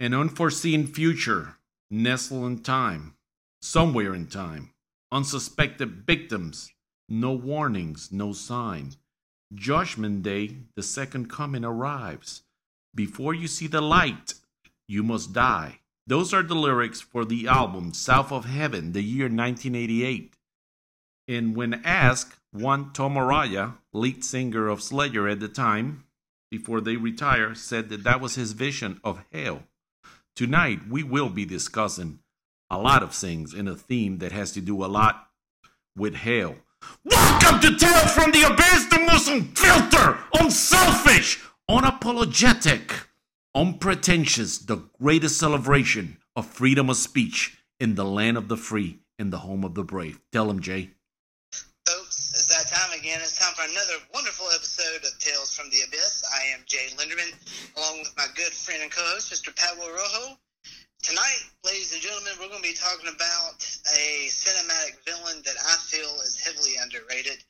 An unforeseen future, nestled in time, somewhere in time. Unsuspected victims, no warnings, no sign. Judgment Day, the second coming arrives. Before you see the light, you must die. Those are the lyrics for the album South of Heaven, the year 1988. And when asked, one Tom Araya, lead singer of Slayer at the time, before they retire, said that that was his vision of hell. Tonight, we will be discussing a lot of things in a theme that has to do a lot with hell. Welcome to Tales from the Abyss, the most unfiltered, unselfish, unapologetic, unpretentious, the greatest celebration of freedom of speech in the land of the free, in the home of the brave. Tell them, Jay. Folks, it's that time again. It's time for another wonderful episode of Tales from the Abyss. I am Jay Linderman, along with my good friend and co-host, Mr. Pablo Rojo. Tonight, ladies and gentlemen, we're going to be talking about a cinematic villain that I feel is heavily underrated.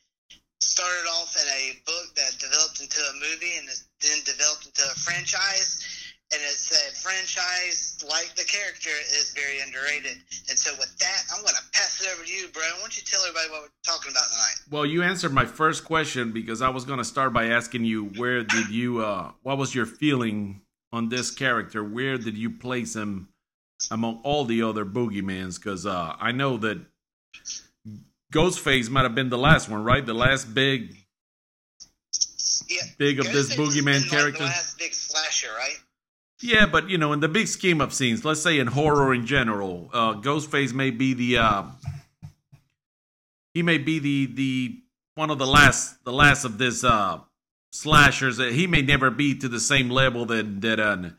Started off in a book that developed into a movie and then developed into a franchise. And it's a franchise, like the character, is very underrated. And so, with that, I'm going to pass it over to you, bro. Why don't you tell everybody what we're talking about tonight? Well, you answered my first question because I was going to start by asking you where did you, uh, what was your feeling on this character? Where did you place him among all the other boogeymans? Because uh, I know that Ghostface might have been the last one, right? The last big, Yeah, big of this Ghostface boogeyman been, like, character. the last big slasher, right? Yeah, but you know, in the big scheme of things, let's say in horror in general, uh, Ghostface may be the uh, he may be the the one of the last the last of this uh, slashers. He may never be to the same level that that uh,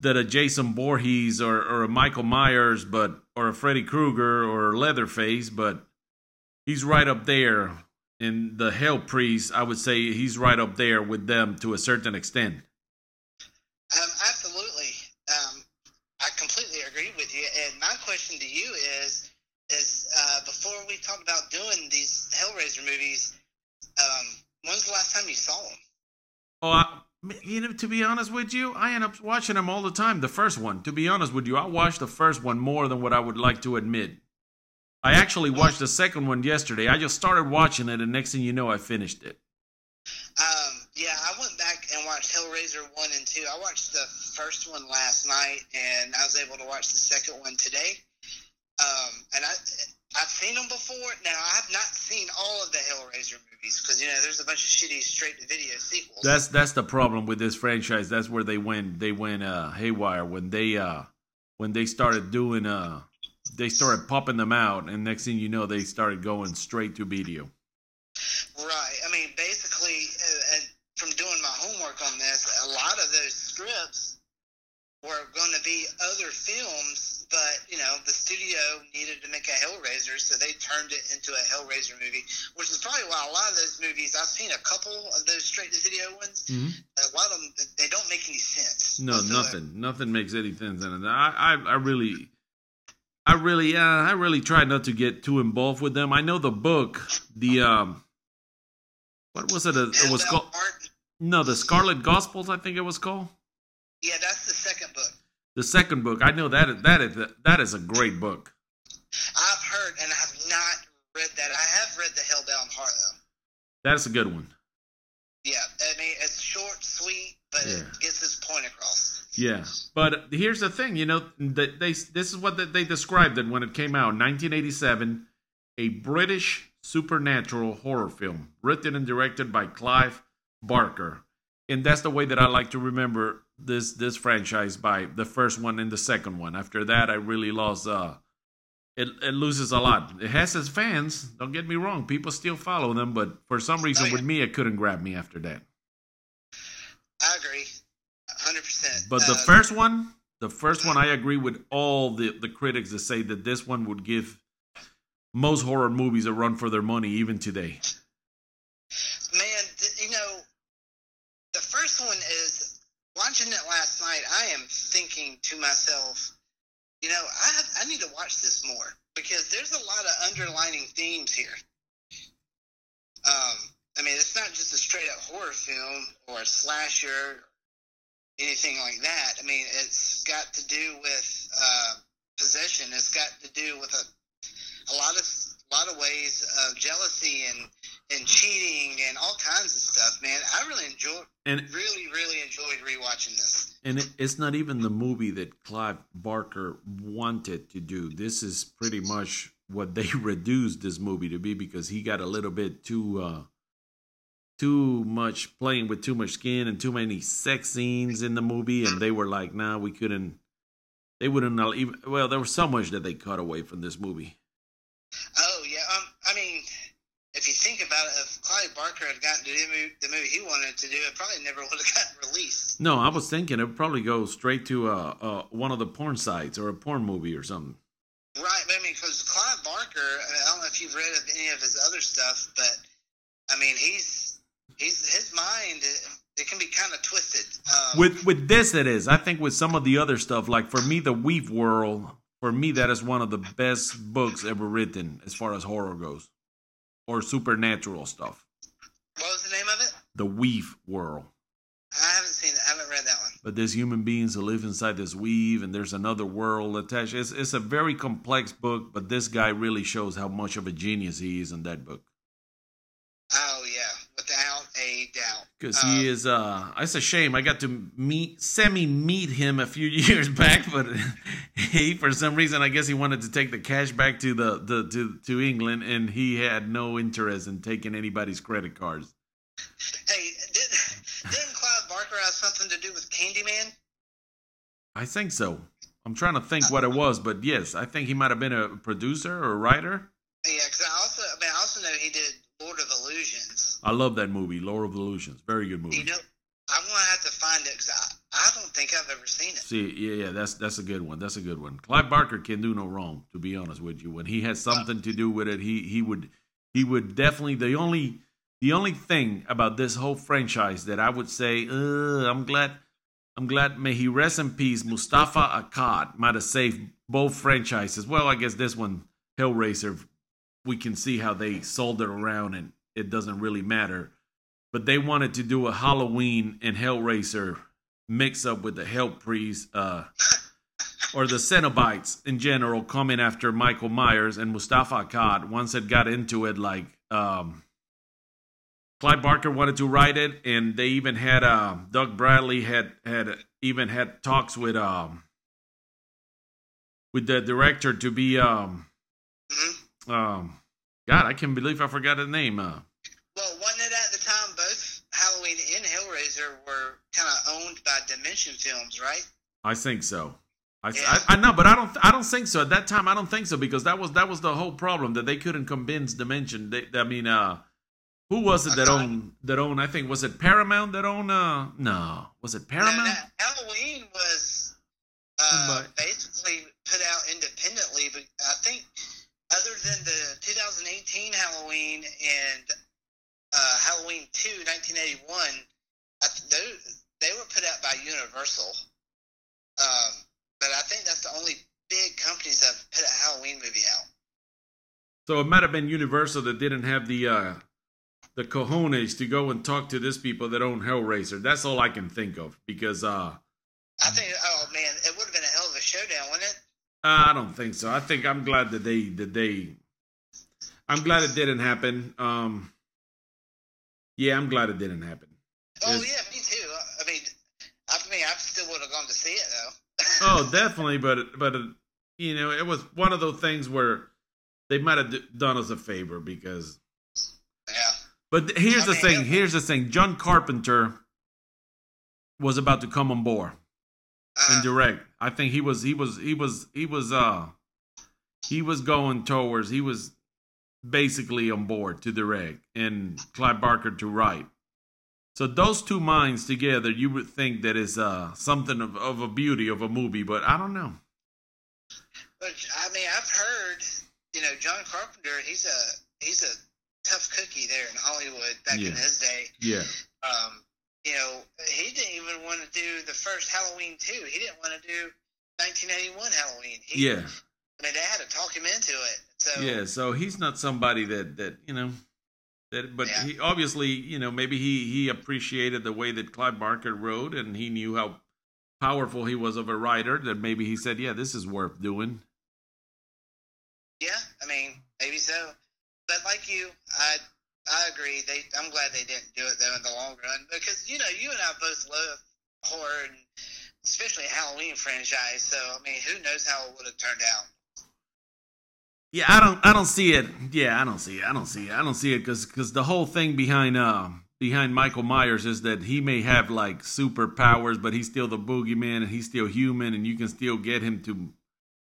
that a Jason Voorhees or or a Michael Myers, but or a Freddy Krueger or Leatherface, but he's right up there in the Hell Priest. I would say he's right up there with them to a certain extent. Um, absolutely. Um, I completely agree with you. And my question to you is, is uh, before we talk about doing these Hellraiser movies, um, when's the last time you saw them? Oh, I, you know, to be honest with you, I end up watching them all the time. The first one, to be honest with you, I watched the first one more than what I would like to admit. I actually watched the second one yesterday. I just started watching it, and next thing you know, I finished it. Um, yeah, I went back and watched Hellraiser 1 and 2. I watched the first one last night, and I was able to watch the second one today. Um, and I, I've seen them before. Now, I have not seen all of the Hellraiser movies because, you know, there's a bunch of shitty straight-to-video sequels. That's that's the problem with this franchise. That's where they went they went uh, haywire when they uh, when they started doing uh, they started popping them out, and next thing you know, they started going straight to video. Right. I mean, basically, uh, from doing my homework on this, a lot of those scripts were going to be other films, but you know, the studio needed to make a Hellraiser, so they turned it into a Hellraiser movie, which is probably why a lot of those movies I've seen a couple of those straight-to-video ones. A lot of them they don't make any sense. No, whatsoever. nothing. Nothing makes any sense in it. I, I, I really, I really, uh, I really try not to get too involved with them. I know the book, the um, what was it? Uh, It was called no, the Scarlet Gospels. I think it was called Yeah, that's the second book. the second book. I know that that is that is a great book. I've heard, and I have not read that. I have read the Hellbound Heart though. That's a good one. Yeah, I mean it's short, sweet, but Yeah. it gets its point across. Yeah, but here's the thing, you know, that they this is what they described it when it came out, 1987, a British supernatural horror film written and directed by Clive Barker, and that's the way that I like to remember this this franchise by the first one and the second one. After that, I really lost. Uh, it it loses a lot. It has its fans. Don't get me wrong, people still follow them, but for some reason Oh, yeah. with me, it couldn't grab me after that. I agree, hundred percent. But the first one, the first one, I agree with all the, the critics that say that this one would give most horror movies a run for their money even today. man, th- you know, the one is watching it last night. I am thinking to myself, you know, I have, I need to watch this more because there's a lot of underlining themes here. Um, I mean, it's not just a straight up horror film or a slasher anything like that. I mean, it's got to do with uh, possession. It's got to do with a, a lot of a lot of ways of jealousy and and cheating and all kinds of stuff. Man, I really enjoyed And really really enjoyed rewatching this. and it, it's not even the movie that Clive Barker wanted to do. This is pretty much what they reduced this movie to be because he got a little bit too uh too much playing with too much skin and too many sex scenes in the movie and they were like, "Nah, we couldn't they wouldn't even well, there was so much that they cut away from this movie yeah, um, I mean, if if Clive Barker had gotten to do the movie, he wanted to do, it probably never would have gotten released. No, I was thinking it would probably go straight to uh, uh one of the porn sites or a porn movie or something. Right, but I mean, because Clive Barker, I, mean, I don't know if you've read of any of his other stuff, but I mean, he's he's his mind. It, it can be kind of twisted. Um, With with this, it is. I think with some of the other stuff, like for me, the Weave World, for me, that is one of the best books ever written as far as horror goes, or supernatural stuff. what was the name of it? The Weave World. I haven't seen it. I haven't read that one. But there's human beings who live inside this weave, and there's another world attached. It's it's a very complex book, but this guy really shows how much of a genius he is in that book. Oh yeah, without a doubt. Because Um, he is, uh, it's a shame. I got to meet, semi meet him a few years back, but he, for some reason, I guess he wanted to take the cash back to the, the to, to England, and he had no interest in taking anybody's credit cards. Hey, did, didn't Clive Barker have something to do with Candyman? I think so. I'm trying to think what it was, but yes, I think he might have been a producer or a writer. Yeah, because I also, I mean, I also know he did Lord of Illusions. I love that movie, Lord of Illusions. Very good movie. You know, I'm gonna have to find it because I, I don't think I've ever seen it. See, yeah, yeah, that's that's a good one. That's a good one. Clive Barker can do no wrong, to be honest with you. When he has something to do with it, he he would he would definitely the only the only thing about this whole franchise that I would say, uh, I'm glad I'm glad may he rest in peace. Moustapha Akkad might have saved both franchises. Well, I guess this one, Hellraiser, we can see how they sold it around and it doesn't really matter. But they wanted to do a Halloween and Hellraiser mix up with the Hell Priest, uh, or the Cenobites in general, coming after Michael Myers and Moustapha Akkad. Once it got into it, like um, Clive Barker wanted to write it, and they even had uh, Doug Bradley had had even had talks with um, with the director to be um, hmm um, God, I can't believe I forgot his name. Uh, Well, wasn't it at the time both Halloween and Hellraiser were kind of owned Films, right? I think so. I, Yeah. I, I know, but I don't. I don't think so. At that time, I don't think so because that was that was the whole problem that they couldn't convince Dimension. They, I mean, uh, who was it that owned that owned? I think was it Paramount that owned? Uh, no, was it Paramount? Halloween was uh, But- basically put out independently, but I think other than the 2018 Halloween and uh, Halloween 2, 1981, I, those, they were put out by Universal. Um, but I think that's the only big companies that put a Halloween movie out. So it might have been Universal that didn't have the uh, the cojones to go and talk to this people that own Hellraiser. That's all I can think of because uh, I think, oh man, it would have been a hell of a showdown, wouldn't it? I don't think so. I think I'm glad that they that they. I'm glad it didn't happen. Um, yeah, I'm glad it didn't happen. Oh Yes. yeah, me too. I mean, I mean, I still would have gone to see it though. Oh, definitely, but but you know, it was one of those things where they might have d- done us a favor because. yeah. But here's I the mean, thing. Here's the thing. John Carpenter was about to come on board and Uh, direct. I think he was. He was. He was. He was. Uh, he was going towards. He was basically on board to direct and Clive Barker to write. So those two minds together, you would think that is uh, something of, of a beauty of a movie, but I don't know. but I mean, I've heard, you know, John Carpenter. He's a he's a tough cookie there in Hollywood back Yeah. in his day. Yeah. Um, you know, he didn't even want to do the first Halloween two. He didn't want to do 1981 Halloween. He, Yeah. I mean, they had to talk him into it. So Yeah, so he's not somebody that that you know that, but Yeah. he obviously you know maybe he he appreciated the way that Clive Barker wrote, and he knew how powerful he was of a writer that maybe he said, "Yeah, this is worth doing." Yeah, I mean, maybe so. But like you, I I agree. They I'm glad they didn't do it though in the long run because you know you and I both love horror and especially Halloween franchise. So I mean, who knows how it would have turned out. Yeah, I don't I don't see it. Yeah, I don't see it. I don't see it. I don't see it because because the whole thing behind uh behind Michael Myers is that he may have like superpowers, but he's still the boogeyman and he's still human, and you can still get him to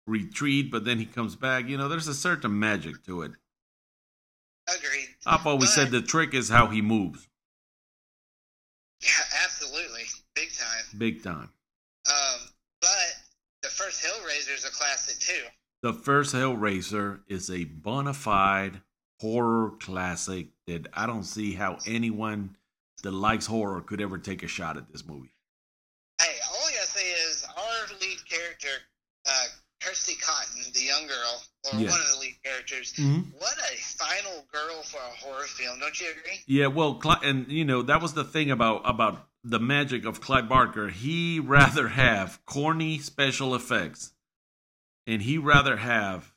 retreat, but then he comes back. You know, there's a certain magic to it. Agreed. I've always But- said the trick is how he moves, Yeah, absolutely, big time. big time. Um, but the first Hellraiser is a classic too. The first Hellraiser is a bona fide horror classic that I don't see how anyone that likes horror could ever take a shot at this movie. Hey, all I gotta say is our lead character, uh, Kirsty Cotton, the young girl, or Yeah. one of the lead characters. Mm-hmm. What a final girl for a horror film! Don't you agree? Yeah, well, and you know that was the thing about about the magic of Clive Barker. He rather have corny special effects, and he rather have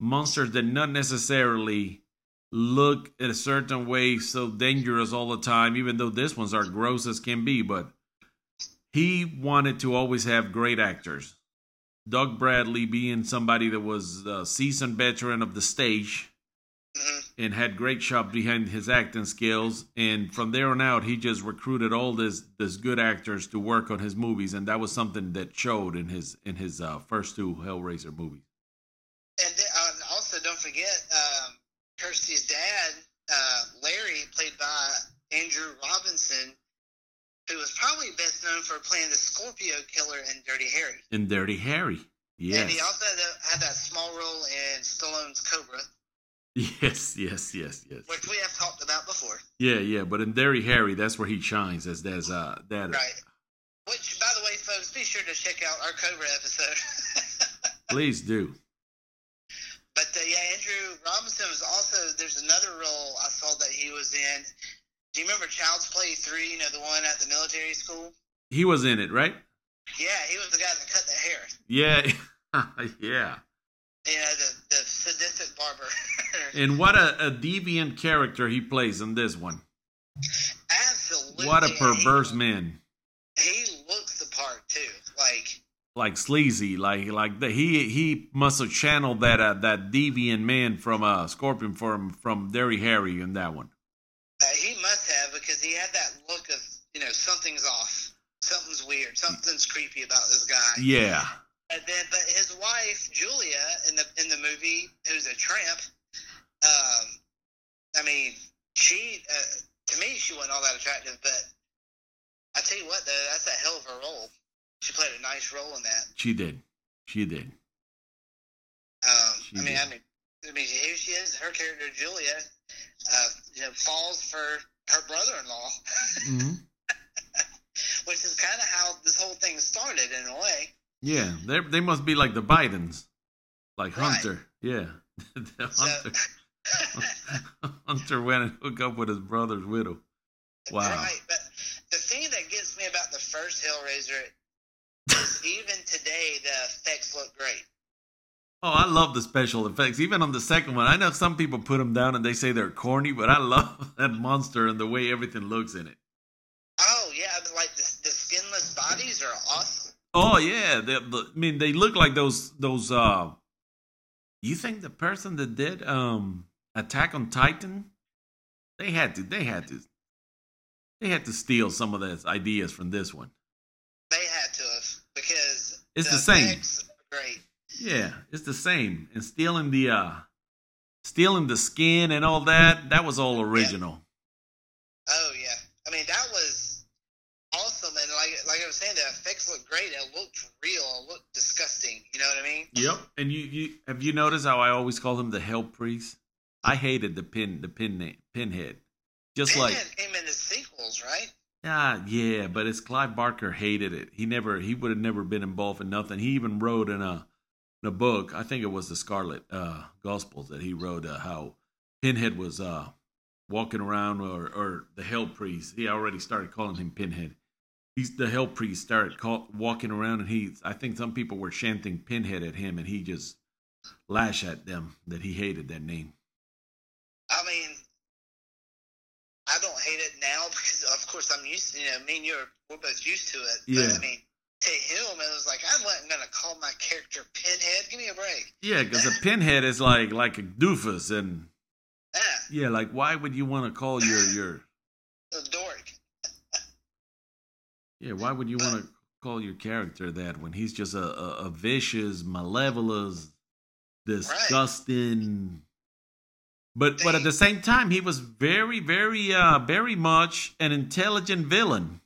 monsters that not necessarily look in a certain way so dangerous all the time. Even though this ones are gross as can be, but he wanted to always have great actors. Doug Bradley being somebody that was a seasoned veteran of the stage hmm and had great shop behind his acting skills. And from there on out, he just recruited all this this good actors to work on his movies, and that was something that showed in his in his uh, first two Hellraiser movies. And then, um, also, don't forget um, Kirsty's dad, uh, Larry, played by Andrew Robinson, who was probably best known for playing the Scorpio killer in Dirty Harry. And Dirty Harry, yeah. And he also had, that- had that small role in Stallone's Cobra, yes, yes, yes, yes, which we have talked about before. yeah, yeah. But in Dirty Harry, that's where he shines as as uh that. Right. Which, by the way, folks, be sure to check out our Cobra episode. Please do. but uh, yeah, Andrew Robinson was also. There's another role I saw that he was in. Do you remember Child's Play three? You know, the one at the military school. He was in it, right? Yeah, he was the guy that cut the hair. Yeah, yeah. You know, the the sadistic barber. And what a, a deviant character he plays in this one. Absolutely. What a and he- perverse man. He looks the part too. Like like sleazy, like like the, he he must have channeled that uh, that deviant man from uh Scorpion from from Dirty Harry in that one. uh, he must have because he had that look of you know something's off, something's weird, something's creepy about this guy. Yeah, And then, but his wife Julia in the in the movie, who's a tramp, um, I mean, she uh, to me she wasn't all that attractive, but I tell you what, though, that's a hell of a role. She played a nice role in that. she did, she did. Um, She I mean, did. I mean, I mean, here she is. Her character Julia, uh, you know, falls for her brother-in-law, hmm which is kind of how this whole thing started in a way. Yeah, they they must be like the Bidens, like Right. Hunter. Yeah, Hunter Hunter went and hooked up with his brother's widow. Wow. Right, but the thing that gets me about the first Hellraiser is even today the effects look great. Oh, I love the special effects. Even on the second one, I know some people put them down and they say they're corny, but I love that monster and the way everything looks in it. Oh yeah, but like the, the skinless bodies are awesome. Oh yeah, the, the, I mean they look like those those. uh You think the person that did um Attack on Titan, they had to they had to they had to steal some of those ideas from this one. They had to have because It's the same. great. Yeah, it's the same. And stealing the uh stealing the skin and all that, that was all original. Oh yeah, I mean that was awesome, and like like I was saying, the effects looked great. It looked real. It looked disgusting. You know what I mean? Yep. And you, you have you noticed how I always call him the hell priest? I hated the pin the pin name pinhead. Just like Pinhead came in the sequels, right? Ah, yeah, but it's Clive Barker hated it. He never, he would have never been involved in nothing. He even wrote in a, in a book. I think it was the Scarlet uh, Gospels that he wrote uh, how Pinhead was uh, walking around, or or the Hell Priest. He already started calling him Pinhead. He's the hell priest started call, walking around and he I think some people were chanting pinhead at him and he just lashed at them that he hated that name. I mean, I don't hate it now because, of course, I'm used. To, you know, me and you're we're both used to it. Yeah. But, I mean, to him, it was like I wasn't gonna call my character Pinhead. Give me a break. Yeah, because a pinhead is like like a doofus and Yeah, yeah, like why would you want to call your your. Yeah why would you want to call your character that when he's just a a, a vicious, malevolent, disgusting. But but at the same time, he was very very uh very much an intelligent villain.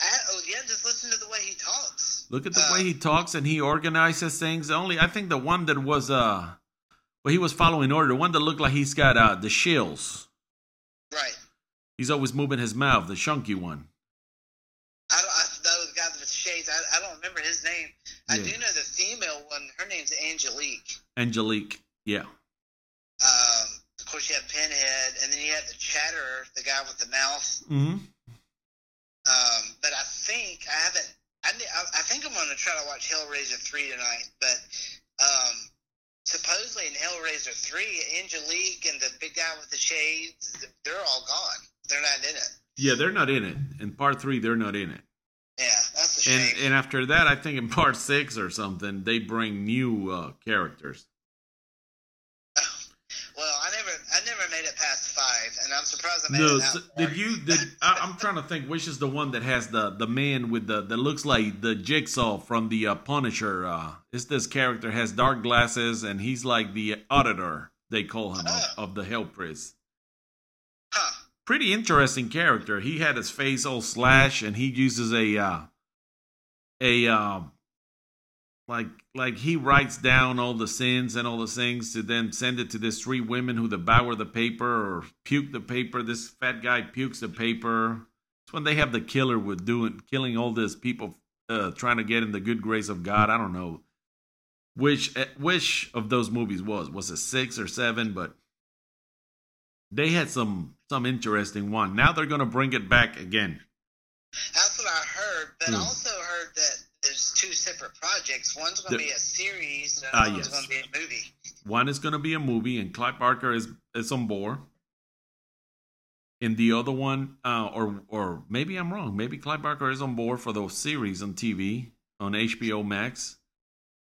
I, oh yeah, just listen to the way he talks. Look at the Uh, way he talks and he organizes things. Only I think the one that was uh well he was following order, the one that looked like he's got uh the shills. Right. He's always moving his mouth, the chunky one. I don't. I, that was the guy with the shades. I, I don't remember his name. I Yeah. do know the female one. Her name's Angelique. Angelique. Yeah. Um, of course, you have Pinhead, and then you have the Chatterer, the guy with the mouth. Mm-hmm. Um, but I think I haven't. I I think I'm going to try to watch Hellraiser three tonight. But um, supposedly in Hellraiser three, Angelique and the big guy with the shades, they're all gone. They're not in it. Yeah, they're not in it. In part three, they're not in it. And shame. and after that, I think in part six or something, they bring new uh, characters. well, I never, I never made it past five, and I'm surprised I made No, it. so- did you? Did I, I'm trying to think which is the one that has the the man with the that looks like the Jigsaw from the uh, Punisher. Uh, it's this character has dark glasses and he's like the auditor. They call him of, of the Hell Priest. Huh. Pretty interesting character. He had his face all slash, and he uses a uh, a um like like he writes down all the sins and all the things to then send it to these three women who devour the paper or puke the paper. This fat guy pukes the paper. It's when they have the killer with doing killing all these people uh, trying to get in the good grace of God. I don't know which eh, which of those movies was was it six or seven, but they had some some interesting one. Now they're gonna bring it back again. That's what I heard, but Hmm. I also heard that there's two separate projects. One's going to be a series, and Ah, one's yes. going to be a movie. One is going to be a movie, and Clive Barker is is on board. And the other one, uh, or or maybe I'm wrong. Maybe Clive Barker is on board for the series on TV on HBO Max,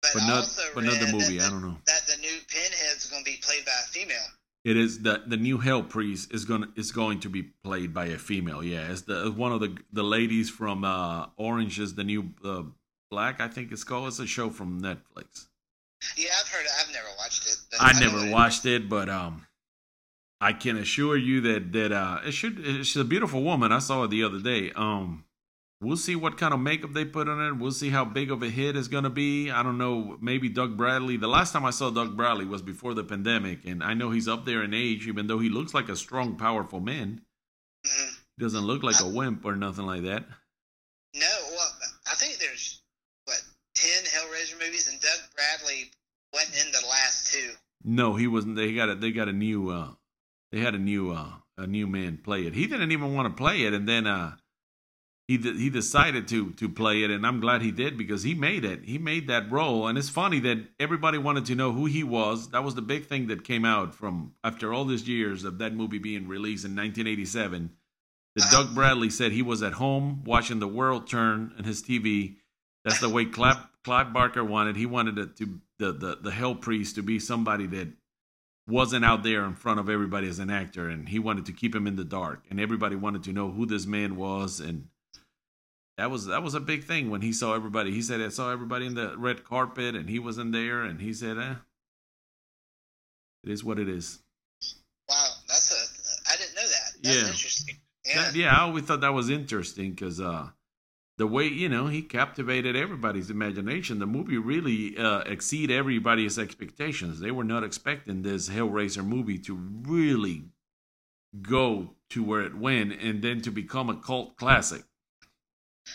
But, but not but not the movie. That I don't know. that the new Pinhead's going to be played by a female. It is the the new Hell Priest is going to is going to be played by a female. Yeah, it's the one of the the ladies from uh, Orange is the New uh, Black. I think it's called. It's a show from Netflix. Yeah, I've heard it. I've never watched it. but I never watched it, but um, I can assure you that that uh, it should. She's a beautiful woman. I saw her the other day. Um, we'll see what kind of makeup they put on it. We'll see how big of a hit it's gonna be. I don't know. Maybe Doug Bradley. The last time I saw Doug Bradley was before the pandemic, and I know he's up there in age, even though he looks like a strong, powerful man. Mhm. He doesn't look like a wimp or nothing like that. No, well, I think there's what ten Hellraiser movies, and Doug Bradley went in the last two. No, he wasn't. They got a they got a new uh they had a new uh a new man play it. He didn't even want to play it, and then uh he de- he decided to to play it, and I'm glad he did because he made it. He made that role, and it's funny that everybody wanted to know who he was. That was the big thing that came out from after all these years of that movie being released in 1987. That Doug Bradley said he was at home watching the world turn on his TV. That's the way Clive, Clive Barker wanted. He wanted it to the, the the Hell Priest to be somebody that wasn't out there in front of everybody as an actor, and he wanted to keep him in the dark. And everybody wanted to know who this man was, and that was that was a big thing when he saw everybody. He said I saw everybody in the red carpet, and he wasn't there, and he said, eh, "It is what it is." Wow, that's a I didn't know that. That's Yeah. interesting. Yeah. That- yeah, I always thought that was interesting because uh, the way you know he captivated everybody's imagination. The movie really uh, exceed everybody's expectations. They were not expecting this Hellraiser movie to really go to where it went and then to become a cult classic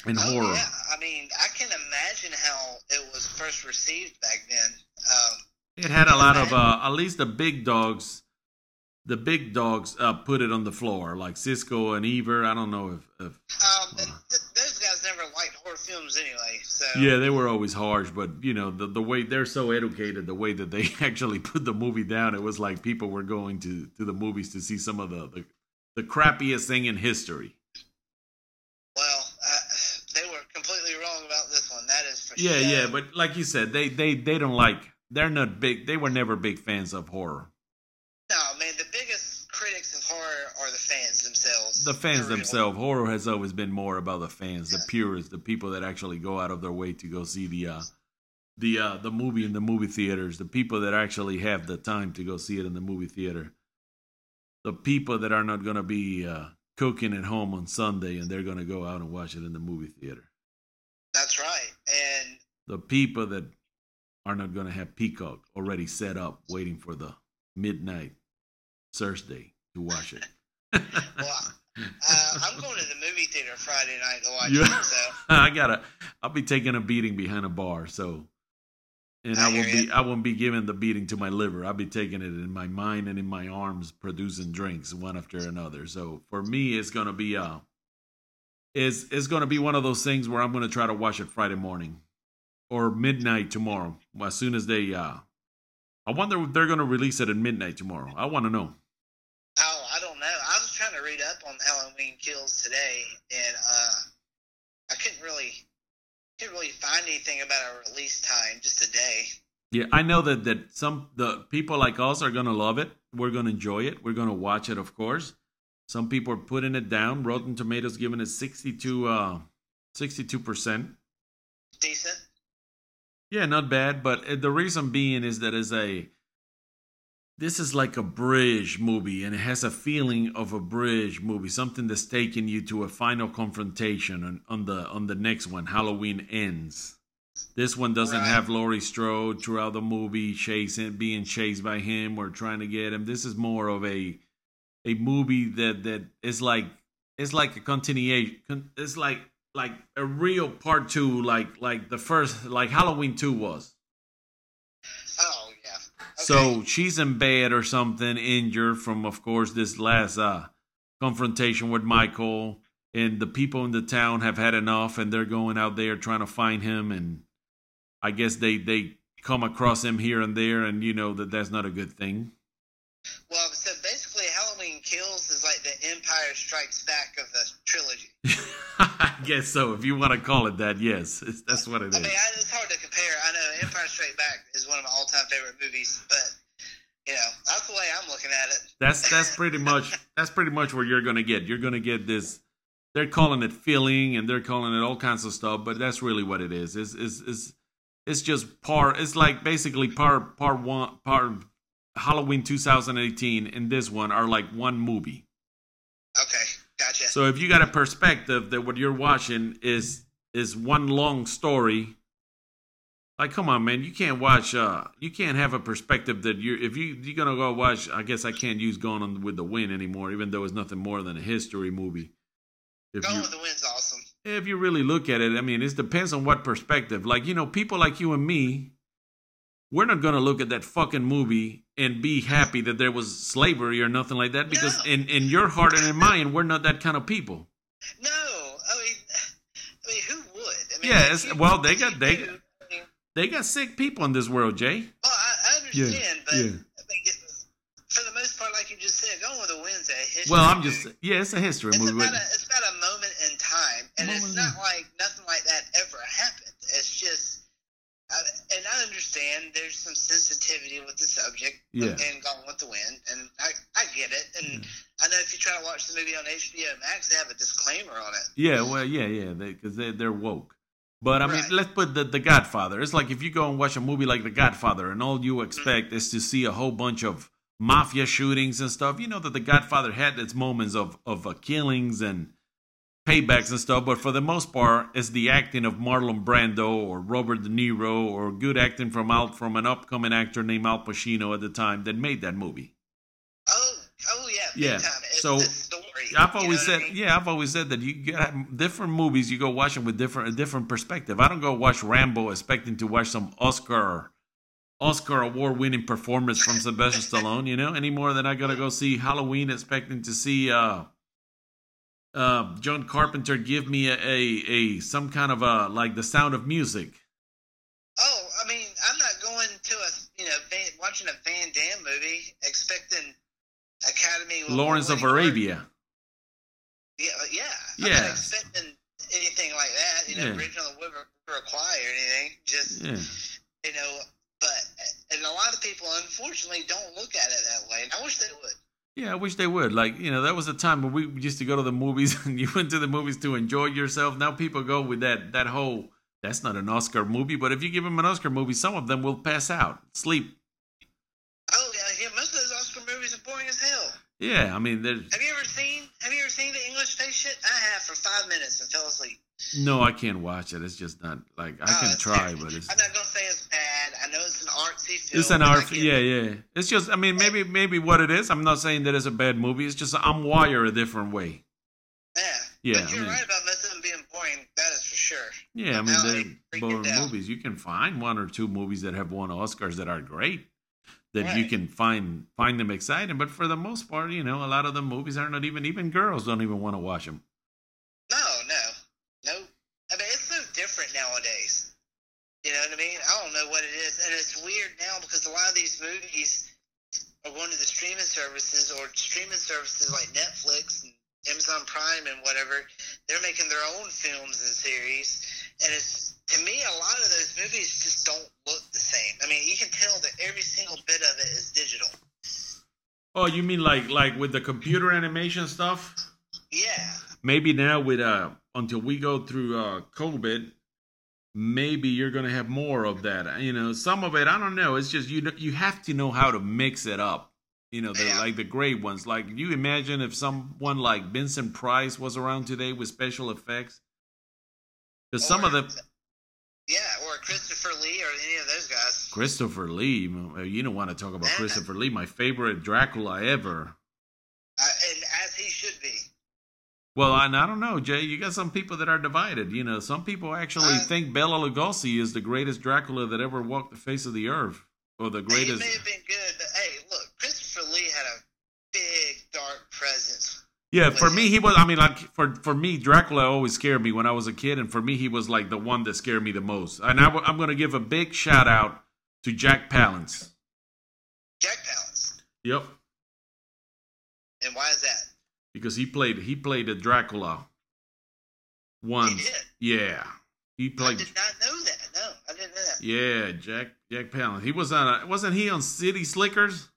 in Oh, horror. Yeah, I mean, I can imagine how it was first received back then. Um, It had a lot of uh, at least the big dogs. The big dogs uh, put it on the floor, like Siskel and Ebert. I don't know if, if um, and th- those guys never liked horror films anyway. So Yeah, they were always harsh, but you know the the way they're so educated, the way that they actually put the movie down, it was like people were going to to the movies to see some of the the, the crappiest thing in history. well, uh, they were completely wrong about this Yeah, sure. yeah, but like you said, they they they don't like. They're not big. They were never big fans of horror. no, man, the biggest critics of horror are the fans themselves. The fans themselves. Horror has always been more about the fans, the purists, the people that actually go out of their way to go see the uh, the uh, the movie in the movie theaters. The people that actually have the time to go see it in the movie theater. The people that are not going to be uh, cooking at home on Sunday and they're going to go out and watch it in the movie theater. That's right, and The people that are not going to have Peacock already set up waiting for the midnight Thursday to watch it. well, uh, I'm going to the movie theater Friday night to watch it. So I gotta. I'll be taking a beating behind a bar, so, and I, I won't be. ya. I won't be giving the beating to my liver. I'll be taking it in my mind and in my arms, producing drinks one after another. So for me, it's gonna be uh, it's it's gonna be one of those things where I'm gonna try to watch it Friday morning, or midnight tomorrow. As soon as they uh, I wonder if they're gonna release it at midnight tomorrow. I want to know. Oh, I don't know. I was trying to read up on Halloween Kills today, and uh, I couldn't really couldn't really find anything about a release time. Just a day. Yeah, I know that that some the people like us are gonna love it. We're gonna enjoy it. We're gonna watch it, of course. Some people are putting it down. Rotten Tomatoes giving it 62 uh 62%. Decent. Yeah, not bad, but uh, the reason being is that is a this is like a bridge movie and it has a feeling of a bridge movie, something that's taking you to a final confrontation on, on the on the next one, Halloween ends. This one doesn't Right. have Laurie Strode throughout the movie chasing being chased by him or trying to get him. This is more of a a movie that that is like it's like a continuation. It's like like a real part two, like like the first like Halloween two was. Oh yeah. Okay. So she's in bed or something, injured from, of course, this last uh, confrontation with Michael. And the people in the town have had enough, and they're going out there trying to find him. And I guess they they come across him here and there, and you know that that's not a good thing. well, so basically, Halloween Kills is like the Empire Strikes Back of the trilogy. I guess so, if you want to call it that. Yes, it's, that's what it I is. mean, I, it's hard to compare. I know Empire Strikes Back is one of my all-time favorite movies, but you know that's the way I'm looking at it. That's that's pretty much that's pretty much what you're gonna get. You're gonna get this. They're calling it feeling, and they're calling it all kinds of stuff, but that's really what it is. It's it's it's, it's just part. It's like basically part part one part Halloween 2018 and this one are like one movie. So if you got a perspective that what you're watching is is one long story, like come on, man, you can't watch. uh You can't have a perspective that you're if you you're gonna go watch. I guess I can't use Gone on with the Wind anymore, even though it's nothing more than a history movie. If Gone you with the Wind's awesome. if you really look at it, I mean, it depends on what perspective. Like you know, people like you and me. We're not gonna look at that fucking movie and be happy that there was slavery or nothing like that because No. in, in your heart and in mine, we're not that kind of people. No, I mean, I mean, who would? I mean, Yeah, if well, they got- they- do, I mean, They got sick people in this world, Jay. well, I, I understand, but yeah. Mean, it's, for the most part, like you just said, Gone with the Wind's a history. Well, I'm movie. just yeah, it's a history It's movie. about, a, it's about a moment in time, and Moment it's not time. like nothing like that ever happened. It's just, I, and I understand there's some sensitivity with the subject, Yeah. and Gone with the Wind, and I, I get it. And I know if you try to watch the movie on HBO Max, they have a disclaimer on it. Yeah, well, yeah, yeah, because they, they're woke. But I mean, Right. let's put the the Godfather. It's like if you go and watch a movie like The Godfather, and all you expect is to see a whole bunch of mafia shootings and stuff. You know that The Godfather had its moments of of uh, killings and paybacks and stuff, but for the most part, it's the acting of Marlon Brando or Robert De Niro or good acting from out from an upcoming actor named Al Pacino at the time that made that movie. Oh, oh yeah, Yeah, Time. So, story. I've always said, I mean? yeah, I've always said that you get different movies. You go watch them with different a different perspective. I don't go watch Rambo expecting to watch some Oscar Oscar award winning performance from Sylvester Stallone. You know, any more than I gotta go see Halloween expecting to see uh uh, John Carpenter give me a, a, a some kind of a like the sound of music. Oh, I mean, I'm not going to a you know Van, watching a Van Damme movie expecting Academy Lawrence of. Arabia. Yeah, uh, yeah. I'm Yeah. not expecting anything like that. You know, Yeah. Bridge on the River River or anything. Just Yeah. you know, but and a lot of people unfortunately don't look at it that way, and I wish they would. Yeah, I wish they would. Like, you know, that was a time when we used to go to the movies and you went to the movies to enjoy yourself. Now people go with that that whole that's not an Oscar movie, but if you give them an Oscar movie, some of them will pass out, sleep. Oh yeah, yeah. Most of those Oscar movies are boring as hell. Yeah, I mean, there's Have you ever seen Have you ever seen the English shit? I have for five minutes and fell asleep. no, I can't watch it. It's just not like I Oh, can try, terrible. but it's I'm not gonna say it's bad. I know it's an artsy film. it's an but art. Yeah, yeah. It's just, I mean, maybe maybe what it is. I'm not saying that it's a bad movie. It's just I'm wired a different way. Yeah. Yeah, But you're I mean- right about them being boring. That is for sure. Yeah, I mean, they're boring movies. You can find one or two movies that have won Oscars that are great. That you can find find them exciting, but for the most part, you know, a lot of the movies are not even even girls don't even want to watch them. No, no, no. I mean, it's so different nowadays. You know what I mean? I don't know what it is, and it's weird now because a lot of these movies are going to the streaming services or streaming services like Netflix and Amazon Prime and whatever. They're making their own films and series, and it's to me a lot of those movies just don't look the same. I mean, you can tell that every single bit of it is digital. Oh, you mean like like with the computer animation stuff? Yeah, Maybe now with uh until we go through uh COVID, maybe you're gonna have more of that. You know, some of it I don't know. It's just you you have to know how to mix it up. You know, the, Yeah. like the great ones. Like you imagine if someone like Vincent Price was around today with special effects. Because some of the yeah, or Christopher Lee or any of those guys. Christopher Lee, you don't want to talk about Yeah. Christopher Lee, my favorite Dracula ever. Uh, and as he should be. Well, I, I don't know, Jay. You got some people that are divided. You know, some people actually Uh, think Bela Lugosi is the greatest Dracula that ever walked the face of the earth, or the He greatest. may have been good, but hey, look, Christopher Lee had a big dark presence. Yeah, for me, he was. I mean, like for for me, Dracula always scared me when I was a kid, and for me, he was like the one that scared me the most. And I, am going to give a big shout out to Jack Palance. Jack Palance. Yep, And why is that? Because he played he played a Dracula. Once, He did. yeah, he I played. did not know that. No, I didn't know that. Yeah, Jack Jack Palance. He was on. A, wasn't he on City Slickers?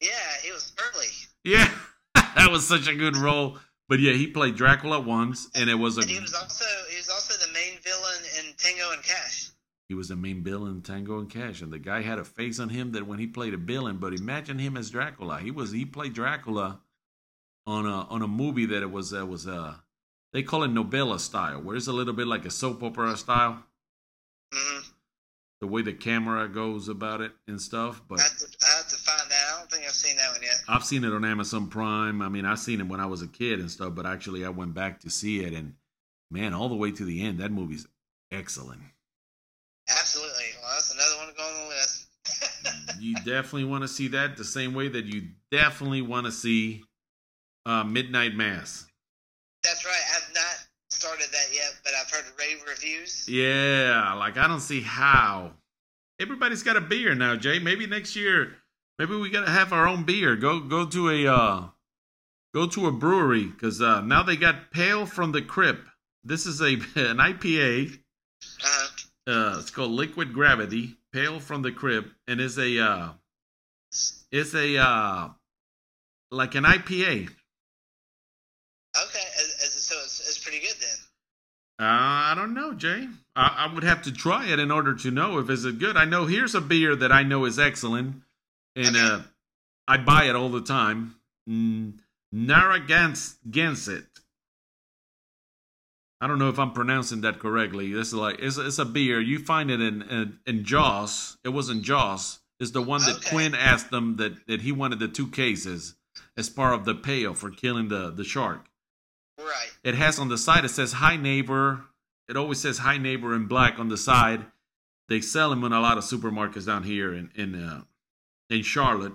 Yeah, he was early. Yeah, that was such a good role. But yeah, he played Dracula once, and it was a And he was also he was also the main villain in Tango and Cash. he was the main villain in Tango and Cash, and the guy had a face on him that when he played a villain. But imagine him as Dracula. He was he played Dracula on a on a movie that it was uh, was uh they call it novella style, where it's a little bit like a soap opera style, hmm the way the camera goes about it and stuff. But I, have to, I have to find that. I don't think I've seen that one yet. I've seen it on Amazon Prime. I mean, I've seen it when I was a kid and stuff, but actually I went back to see it and man, all the way to the end, that movie's excellent. Absolutely. Well, that's another one to go on the list. you definitely want to see that the same way that you definitely want to see uh, Midnight Mass. That's right. I've not started that yet, but I've heard rave reviews. Yeah, like I don't see how. Everybody's got a beer now, Jay. Maybe next year, maybe we gotta have our own beer. Go go to a uh, go to a brewery because uh, now they got Pale from the Crypt. This is a an IPA. Uh, Uh, it's called Liquid Gravity, Pale from the Crypt, and it's a uh, it's a uh, like an IPA. okay, as, as, so it's, it's pretty good then. Uh, I don't know, Jay. I, I would have to try it in order to know if it's good. I know here's a beer that I know is excellent, and Okay. uh, I buy it all the time. Mm, Narragansett. I don't know if I'm pronouncing that correctly. This is like it's, it's a beer. You find it in, in in Jaws. It was in Jaws. It's the one that Okay. Quint asked them that that he wanted the two cases as part of the payoff for killing the the shark. Right. It has on the side, it says hi neighbor. It always says hi neighbor in black on the side. They sell them in a lot of supermarkets down here in in uh, in Charlotte.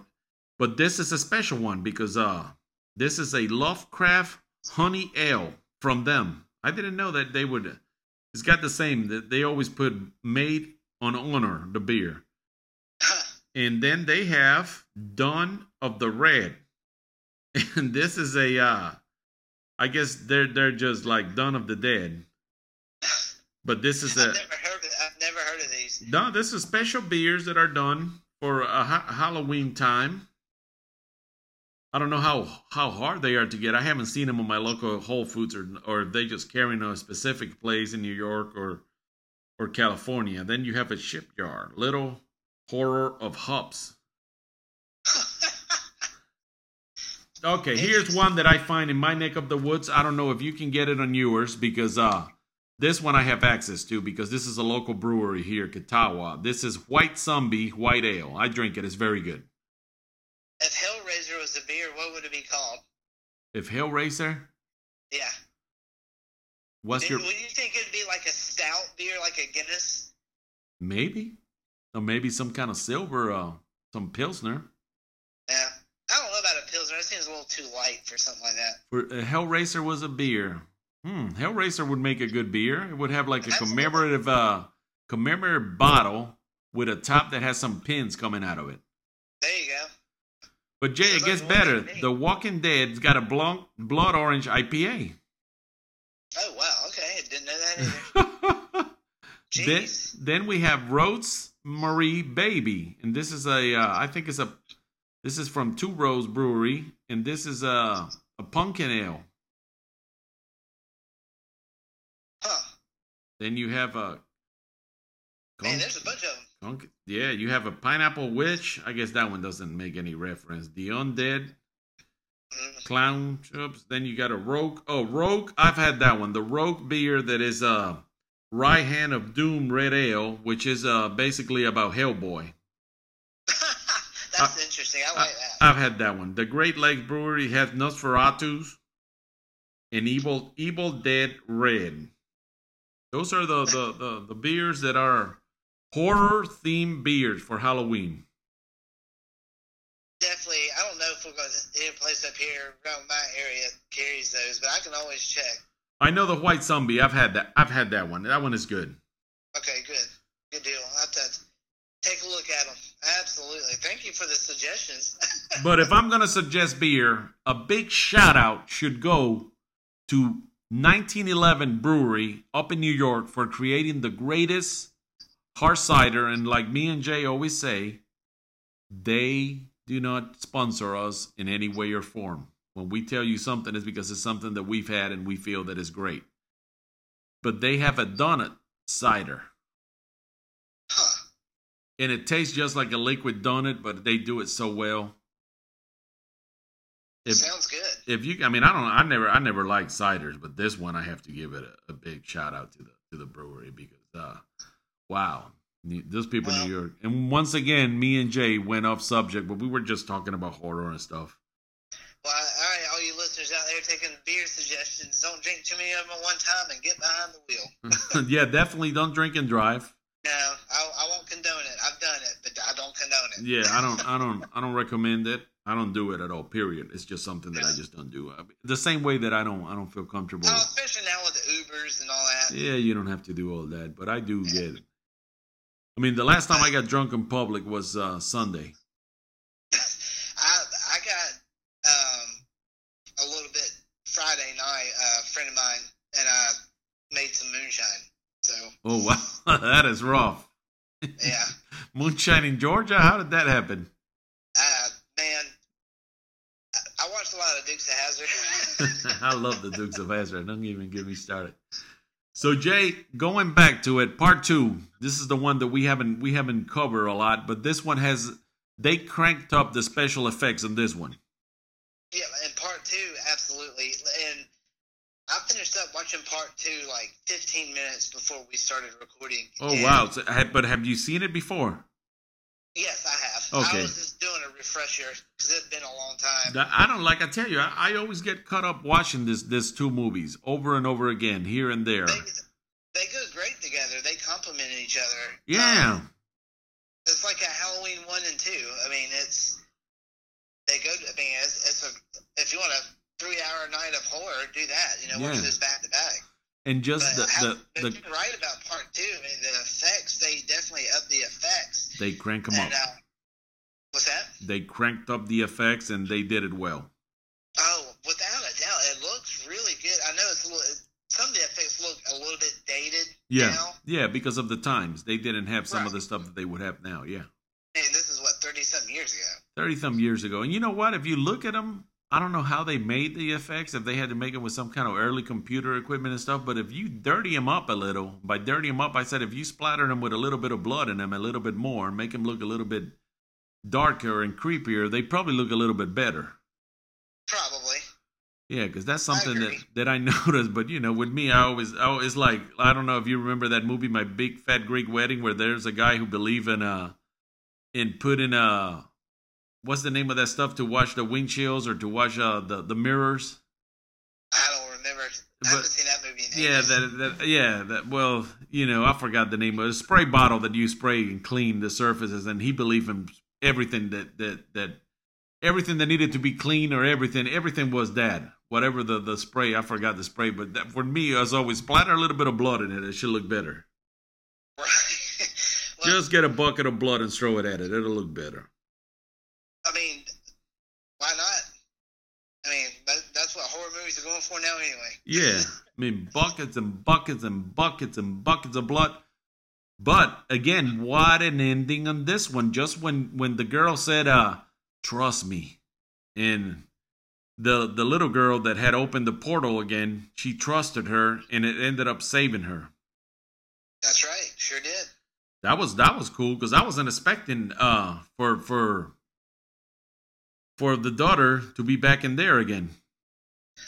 But this is a special one because uh this is a Lovecraft honey ale. from them. I didn't know that they would. It's got the same. That they always put made on honor the beer, and then they have Dawn of the Red, and this is a. Uh, I guess they're they're just like Dawn of the Dead, but this is I've a never heard of, I've never heard of these. no. This is special beers that are done for a ha- Halloween time. I don't know how how hard they are to get. I haven't seen them on my local Whole Foods, or or they just carry in a specific place in New York or or California. Then you have a shipyard, Little Horror of Hops. Okay, here's one that I find in my neck of the woods. I don't know if you can get it on yours because uh this one I have access to because this is a local brewery here, Catawba. This is White Zombie White Ale. I drink it. It's very good. if Hellraiser was a beer, what would it be called? If Hellraiser, Yeah. what's Would- your Would you think it'd be like a stout beer, like a Guinness? maybe? Or maybe some kind of silver uh some pilsner. Yeah. I don't know a. It seems a little too light for something like that. For uh, Hellraiser was a beer. Hmm, Hellraiser would make a good beer. It would have like a Absolutely. commemorative uh commemorative bottle with a top that has some pins coming out of it. There you go. But Jay, it gets better. The Walking Dead's got a blonde, blood orange IPA. Oh wow. Okay, didn't know that either. then, then we have Rose Marie Baby, and this is a, uh, I think it's a, this is from Two Roads Brewery, and this is a, a pumpkin ale. Huh. Then you have a, Man, there's a bunch of them. Yeah, you have a pineapple witch. I guess that one doesn't make any reference. The undead Mm, clown chips. Then you got a rogue. Oh, rogue. I've had that one. The rogue beer that is a right hand of doom red ale, which is uh basically about Hellboy. That's interesting. I like that. I've had that one. The Great Lakes Brewery has Nosferatus and Evil Evil Dead Red. Those are the the the, the beers that are horror themed beers for Halloween. Definitely. I don't know if we're going to any place up here around my area carries those, but I can always check. I know the White Zombie. I've had that. I've had that one. That one is good. Okay, good. Good deal. I'll have to take a look at them. Absolutely. Thank you for the suggestions. But if I'm gonna suggest beer, a big shout out should go to 1911 Brewery up in New York for creating the greatest hard cider. And like me and Jay always say, they do not sponsor us in any way or form. When we tell you something, it's because it's something that we've had and we feel that is great. But they have a donut cider. And it tastes just like a liquid donut, but they do it so well. If, Sounds good. if you i mean i don't i never i never liked ciders but this one i have to give it a, a big shout out to the to the brewery because uh wow those people in new york and once again me and jay went off subject but we were just talking about horror and stuff Well, all right, all you listeners out there taking beer suggestions, don't drink too many of them at one time and get behind the wheel. yeah definitely don't drink and drive No, I, I won't condone it. I've done it, but I don't condone it. yeah i don't i don't i don't recommend it i don't do it at all period it's just something that i just don't do the same way that i don't i don't feel comfortable Oh, especially now with the Ubers and all that. Yeah, you don't have to do all that, but I do get it. I mean, the last time I got drunk in public was uh, Sunday. I I got um a little bit Friday night. Uh, a friend of mine and I made some moonshine. So Oh wow, that is rough. yeah, Moonshine in Georgia. How did that happen? uh, man, I, watched a lot of Dukes of Hazzard. I love the Dukes of Hazzard. Don't even get me started. So Jay, going back to it, part two. This is the one that we haven't we haven't covered a lot, but this one has they cranked up the special effects on this one. yeah, and part two, absolutely. And I finished up watching part two like 15 minutes before we started recording. Oh And- wow! So, but have you seen it before? Yes, I have. Okay. I was just doing a refresher because it's been a long time. I don't like. I tell you, I, I always get caught up watching this this two movies over and over again, here and there. They, they go great together. They complement each other. Yeah, Um, it's like a Halloween one and two. I mean, it's they go. I mean, it's, it's a if you want to three hour night of horror, do that. You know, Yeah. watch those back to back. And just But, the, how- the, the you're right about part two. I mean, the effects they definitely up the effects. they crank them up. uh, what's that? They cranked up the effects and they did it well. Oh, without a doubt, it looks really good. I know it's a little. Some of the effects look a little bit dated Yeah, now. yeah, because of the times they didn't have some of the stuff that they would have now. Yeah, And this is what thirty something years ago. thirty some years ago. And you know what? If you look at them, I don't know how they made the effects. If they had to make it with some kind of early computer equipment and stuff, but if you dirty them up a little, by dirty them up, I said if you splatter them with a little bit of blood in them, a little bit more, make them look a little bit darker and creepier, they probably look a little bit better. Probably. Yeah, because that's something that, that I noticed. But you know, with me, I always, I always like, I don't know if you remember that movie, My Big Fat Greek Wedding, where there's a guy who believe in uh, in putting uh, what's the name of that stuff to wash the windshields or to wash uh the the mirrors. I don't remember. I haven't seen that movie in Yeah, that, that yeah that well you know I forgot the name of it. a spray bottle that you spray and clean the surfaces, and he believed in everything that that that everything that needed to be clean or everything everything was that whatever the the spray I forgot the spray, but that, for me as always splatter a little bit of blood in it. It should look better. Well, Just get a bucket of blood and throw it at it. It'll look better. I mean, why not? I mean, that, that's what horror movies are going for now, anyway. Yeah, I mean buckets and buckets and buckets and buckets of blood. But again, what an ending on this one! Just when when the girl said, "Uh, trust me," and the the little girl that had opened the portal again, she trusted her, and it ended up saving her. That's right. Sure did. That was that was cool because I wasn't expecting uh for for for the daughter to be back in there again.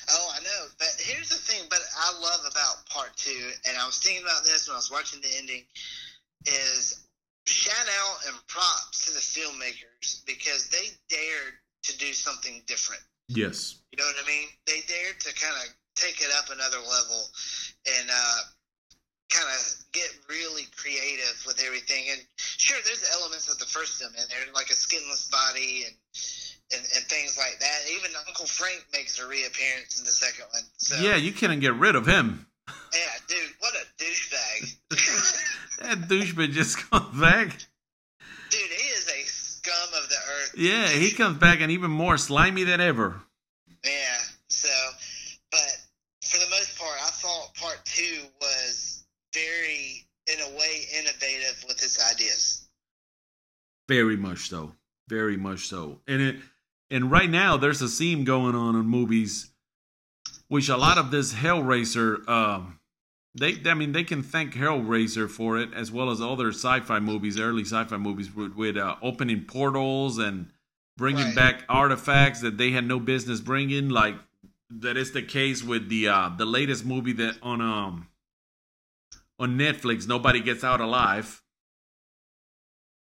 Oh, I know. But here's the thing. But I love about part two, and I was thinking about this when I was watching the ending. Is shout out and props to the filmmakers because they dared to do something different. Yes. You know what I mean? They dared to kind of take it up another level and uh, kind of get really creative with everything. And sure, there's elements of the first film in there, like a skinless body and, and and things like that. Even Uncle Frank makes a reappearance in the second one. So Yeah, you couldn't get rid of him. Yeah, dude, what a douchebag. That douchebag just comes back. dude, he is a scum of the earth. Yeah, he comes back and even more slimy than ever. Yeah. So, but for the most part, I thought part two was very, in a way, innovative with his ideas. Very much so. Very much so. And it and right now there's a theme going on in movies which a lot of this Hellraiser um they I mean they can thank Hellraiser for it as well as other sci-fi movies, early sci-fi movies with, with uh, opening portals and bringing Right. back artifacts that they had no business bringing like that is the case with the uh the latest movie that on um on Netflix nobody gets out alive.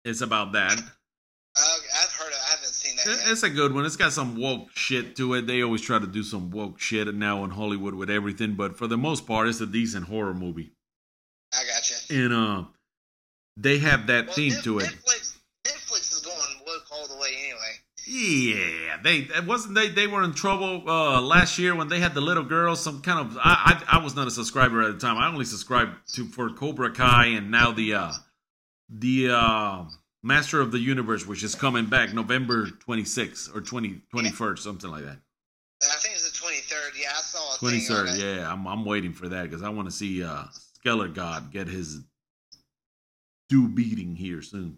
It's about that. Uh, I've heard of I haven't seen that It- yet. It's a good one. It's got some woke shit to it. They always try to do some woke shit now in Hollywood with everything, but for the most part, it's a decent horror movie. I gotcha. And uh, they have that Well, theme Net- to it. Netflix, Netflix is going woke all the way anyway. Yeah, they wasn't they they were in trouble uh, last year when they had the little girl. Some kind of I, I I was not a subscriber at the time. I only subscribed to for Cobra Kai and now the uh, the uh, Master of the Universe, which is coming back November 26th or 20, 21st, something like that. I think it's the 23rd. Yeah, I saw a Twenty thing on third, it. yeah. I'm I'm waiting for that because I want to see uh Skeletor get his due beating here soon.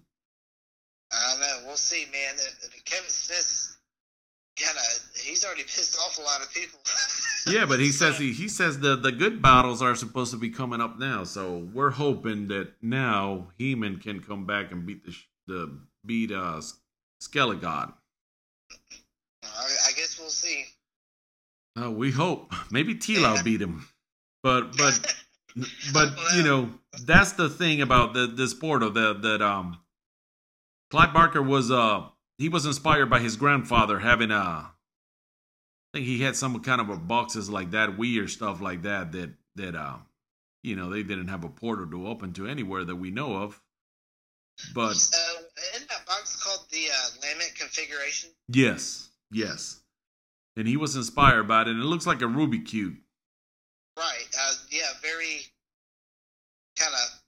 I don't know. We'll see, man. Kevin Smith kind of he's already pissed off a lot of people. Yeah, but he says he he says the the good battles are supposed to be coming up now, so we're hoping that now He-Man can come back and beat the the beat uh Skeletor I, I guess we'll see. Uh, we hope. Maybe Teela beat him, but but but you know that's the thing about the this portal that that um Clive Barker was uh he was inspired by his grandfather having a I think he had some kind of a boxes like that weird stuff like that that that uh you know they didn't have a portal to open to anywhere that we know of but Uh, isn't that box called the uh, Lament Configuration? yes yes and he was inspired by it, and it looks like a Rubik cube. Right. Uh, yeah, very kind of.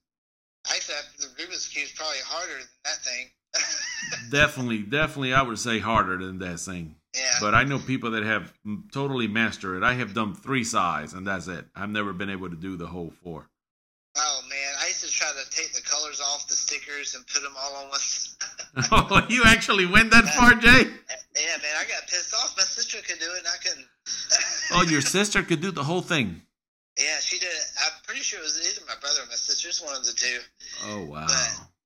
Actually, the Rubik's Cube is probably harder than that thing. definitely, definitely, I would say harder than that thing. yeah. But I know people that have totally mastered it. I have done three sides, and that's it. I've never been able to do the whole four. oh man, I used to try to take the colors off the stickers and put them all on one. oh, you actually went that far, Jay? yeah, man, I got pissed off. My sister could do it, and I couldn't. Oh, your sister could do the whole thing. Yeah, she did it. I'm pretty sure it was either my brother or my sister. It's one of the two. Oh wow.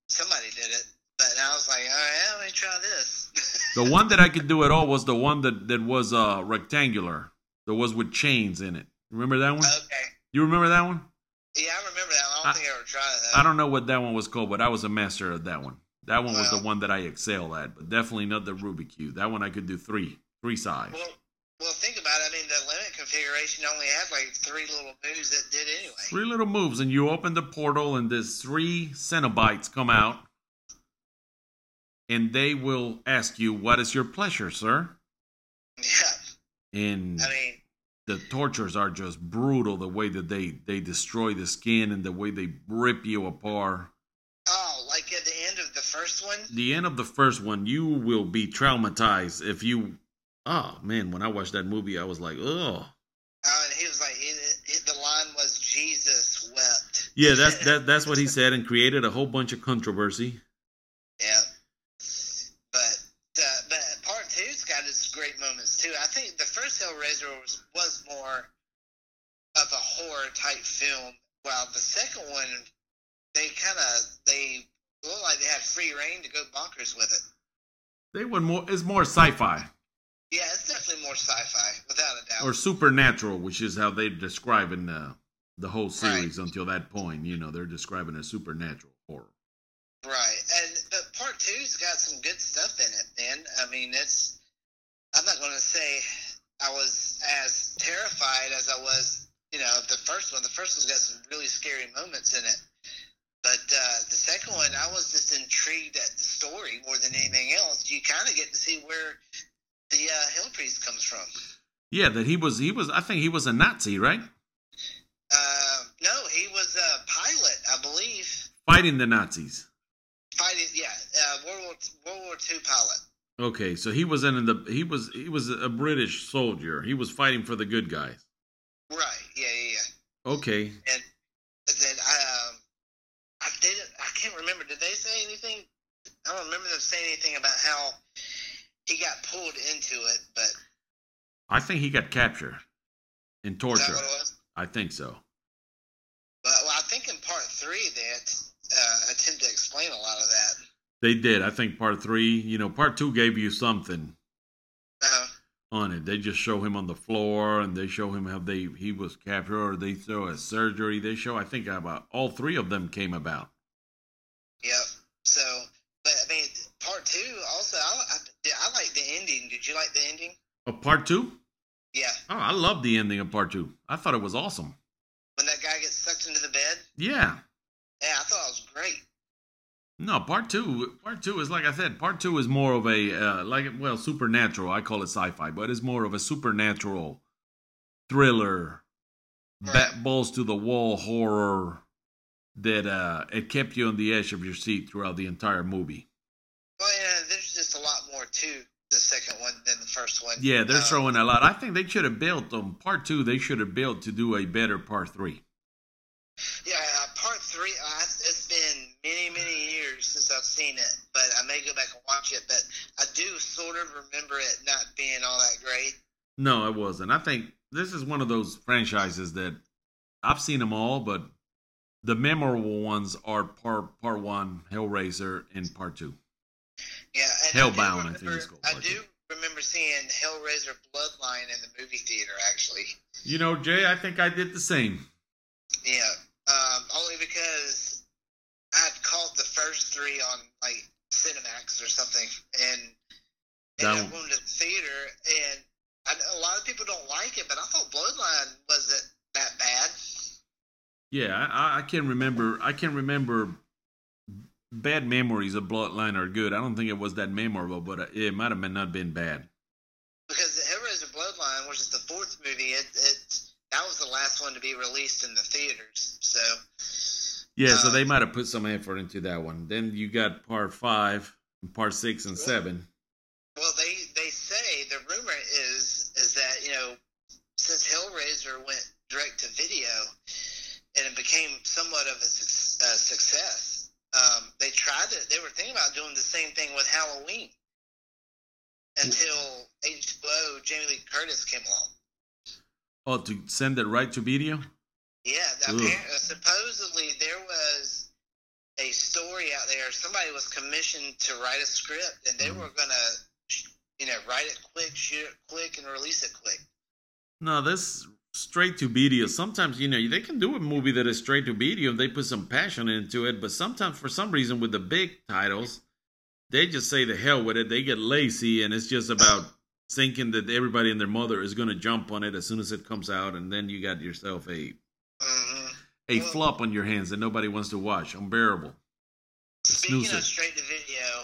Somebody did it. But I was like, all right, let me try this. The one that I could do at all was the one that that was uh rectangular. That was with chains in it. Remember that one? okay. You remember that one? Yeah, I remember that. one. I don't I- think I ever tried. Though. I don't know what that one was called, but I was a master of that one. That one was the one that I excelled at, but definitely not the Rubik cube. That one I could do three, three sides. Well, well, think about it. I mean, the Lament Configuration only had like three little moves that did anyway. Three little moves, and you open the portal, and there's three Cenobites come out, and they will ask you, "What is your pleasure, sir?" Yeah, And I mean, the tortures are just brutal. The way that they they destroy the skin and the way they rip you apart. oh, like at the end of the first one. The end of the first one, you will be traumatized if you. Oh man, when I watched that movie, I was like, "Oh." Oh, and he was like, it, it, the line was Jesus wept. Yeah, that's that, that's what he said, and created a whole bunch of controversy. Yeah. But uh, but part two's got its great moments too. I think the first Hellraiser was more of a horror type film, while the second one they kind of they look like they had free reign to go bonkers with it. They were more. It's more sci-fi Yeah, it's definitely more sci-fi, without a doubt. or supernatural, which is how they describe in the the whole series until that point. You know, they're describing a supernatural horror. Right, and but part two's got some good stuff in it, man. I mean, it's. I'm not going to say I was as terrified as I was, you know, the first one. The first one's got some really scary moments in it, but uh, the second one, I was just intrigued at the story more than anything else. You kind of get to see where the uh, Hell Priest comes from. Yeah, that he was. He was. I think he was a Nazi, right? Uh, no, he was a pilot, I believe, Fighting the Nazis. fighting. Yeah, uh, World War World War Two pilot. Okay, so he was in the. He was. He was a British soldier. He was fighting for the good guys. Right. Yeah. Yeah. Yeah. Okay. and then I, um, I didn't. I can't remember. Did they say anything? I don't remember them saying anything about how he got pulled into it. But I think he got captured and is tortured. that what it was? I think so. But well, I think in part three they uh, attempt to explain a lot of that. They did. I think part three. You know, part two gave you something Uh, on it. They just show him on the floor, and they show him how they he was captured, or they show a surgery. They show. I think about all three of them came about. yep. So, but I mean, part two also. I, I, I like the ending. Did you like the ending? Of part two. Yeah, Oh, I love the ending of part two. I thought it was awesome. when that guy gets sucked into the bed. Yeah. Yeah, I thought it was great. No, part two. Part two is like I said. Part two is more of a uh, like well supernatural. I call it sci-fi, but it's more of a supernatural thriller, bat balls to the wall horror that uh it kept you on the edge of your seat throughout the entire movie. Well, yeah, there's just a lot more to the second one than the first one. Yeah, they're Um, throwing a lot. I think they should have built on part two. They should have built to do a better part three. Yeah, uh, part three. Uh, it's been many, many years since I've seen it, but I may go back and watch it. But I do sort of remember it not being all that great. No, it wasn't. I think this is one of those franchises that I've seen them all, but the memorable ones are part part one, Hellraiser, and part two. Yeah, and Hellbound, I I, do think it's remember, called, I do two. remember seeing Hellraiser Bloodline in the movie theater. Actually, You know, Jay, I think I did the same. yeah, um, only because I had caught the first three on like Cinemax or something, and That and I went to the theater, and I, a lot of people don't like it, but I thought Bloodline wasn't that bad. Yeah, I, I can remember. I can remember. Bad memories of Bloodline are good. I don't think it was that memorable, but uh, it might have been not been bad. because the Hellraiser Bloodline which is the fourth movie, it, it that was the last one to be released in the theaters. So Yeah, so Um, they might have put some effort into that one. Then you got part five, and part six, and seven. Well, they they say the rumor is is that you know since Hellraiser went direct to video and it became somewhat of a, a success, um, they tried to. They were thinking about doing the same thing with Halloween until H2O Jamie Lee Curtis came along. Oh, to send it right to video? Yeah, apparently, supposedly there was a story out there. Somebody was commissioned to write a script, and they Mhm. were gonna, you know, write it quick, shoot it quick, and release it quick. No, this straight to video. Sometimes you know they can do a movie that is straight to video. And they put some passion into it, but sometimes for some reason with the big titles, they just say the hell with it. They get lazy, and it's just about thinking that everybody and their mother is going to jump on it as soon as it comes out, and then you got yourself a a Well- flop on your hands that nobody wants to watch. Unbearable. Speaking snoozer. of straight to video,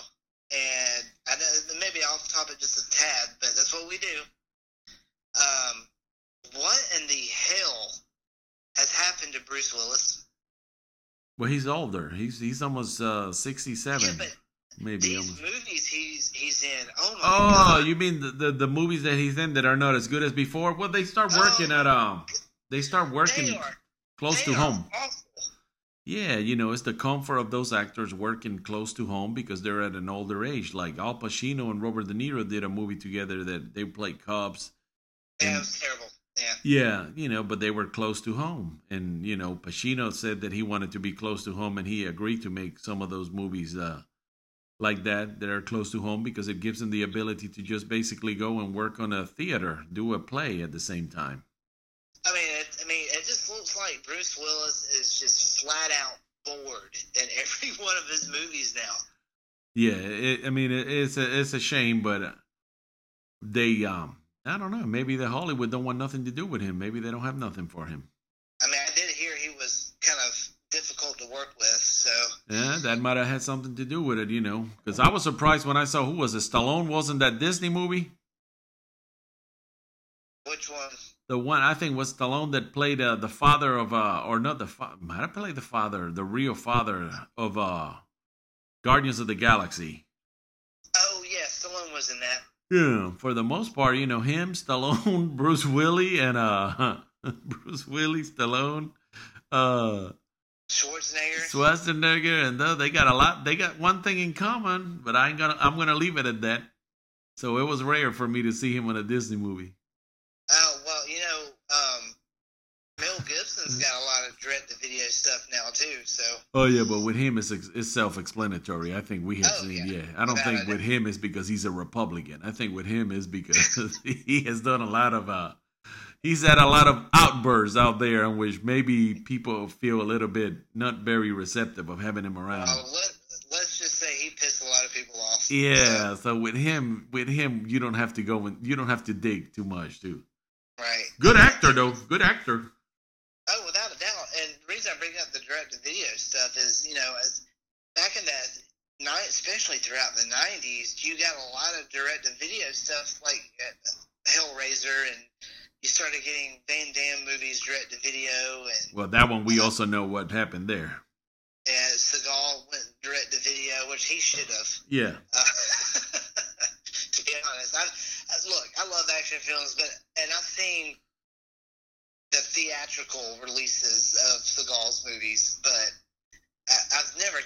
and I know maybe off topic just a tad, but that's what we do. Um, what in the hell has happened to Bruce Willis? Well, he's older. He's he's almost uh, Yeah, sixty-seven, but maybe. these Almost. movies he's he's in. Oh my Oh, god! you mean the, the the movies that he's in that are not as good as before? Well, they start working Oh. at um, they start they working are close to home. Yeah, you know, it's the comfort of those actors working close to home because they're at an older age. Like Al Pacino and Robert De Niro did a movie together that they played cops. Yeah, And- it was terrible. Yeah. Yeah, you know, but they were close to home. And, you know, Pacino said that he wanted to be close to home and he agreed to make some of those movies uh, like that that are close to home because it gives him the ability to just basically go and work on a theater, do a play at the same time. I mean, it, I mean, Bruce Willis is just flat out bored in every one of his movies now. Yeah, it, I mean, it, it's a it's a shame, but they um I don't know. Maybe the Hollywood don't want nothing to do with him. Maybe they don't have nothing for him. I mean, I did hear he was kind of difficult to work with, so Yeah, that might have had something to do with it, you know. Because I was surprised when I saw who was it. Stallone wasn't that Disney movie. The one I think was Stallone that played uh, the father of uh or not the fa- might have played the father, the real father of uh Guardians of the Galaxy. Oh yeah, Stallone was in that. Yeah, for the most part, you know him, Stallone, Bruce Willie, and uh Bruce Willie, Stallone, uh Schwarzenegger. Schwarzenegger, and though they got a lot, they got one thing in common, but I ain't gonna, I'm gonna leave it at that. So it was rare for me to see him in a Disney movie. oh well, you know, um, Gibson's got a lot of direct-to-video stuff now too. So Oh yeah, but with him it's it's self-explanatory. I think we have Oh, seen. yeah. Yeah, I don't Without think with him is because he's a Republican. I think with him is because he has done a lot of. uh He's had a lot of outbursts out there in which maybe people feel a little bit not very receptive of having him around. uh, let, let's just say he pissed a lot of people off. Yeah, so with him, with him, you don't have to go and you don't have to dig too much, too. Right. Good actor though, good actor. Oh, without a doubt. And the reason I bring up the direct-to-video is, you know, as back in that night, especially throughout the '90s, you got a lot of direct-to-video stuff like uh, Hellraiser, and you started getting Van Damme movies direct-to-video, and Well, that one we also know what happened there. uh, Seagal went direct-to-video, which he should have. Yeah, Uh, to be honest, I, I look, I love action films, but and I've seen the theatrical releases of Seagal's movies, but I've never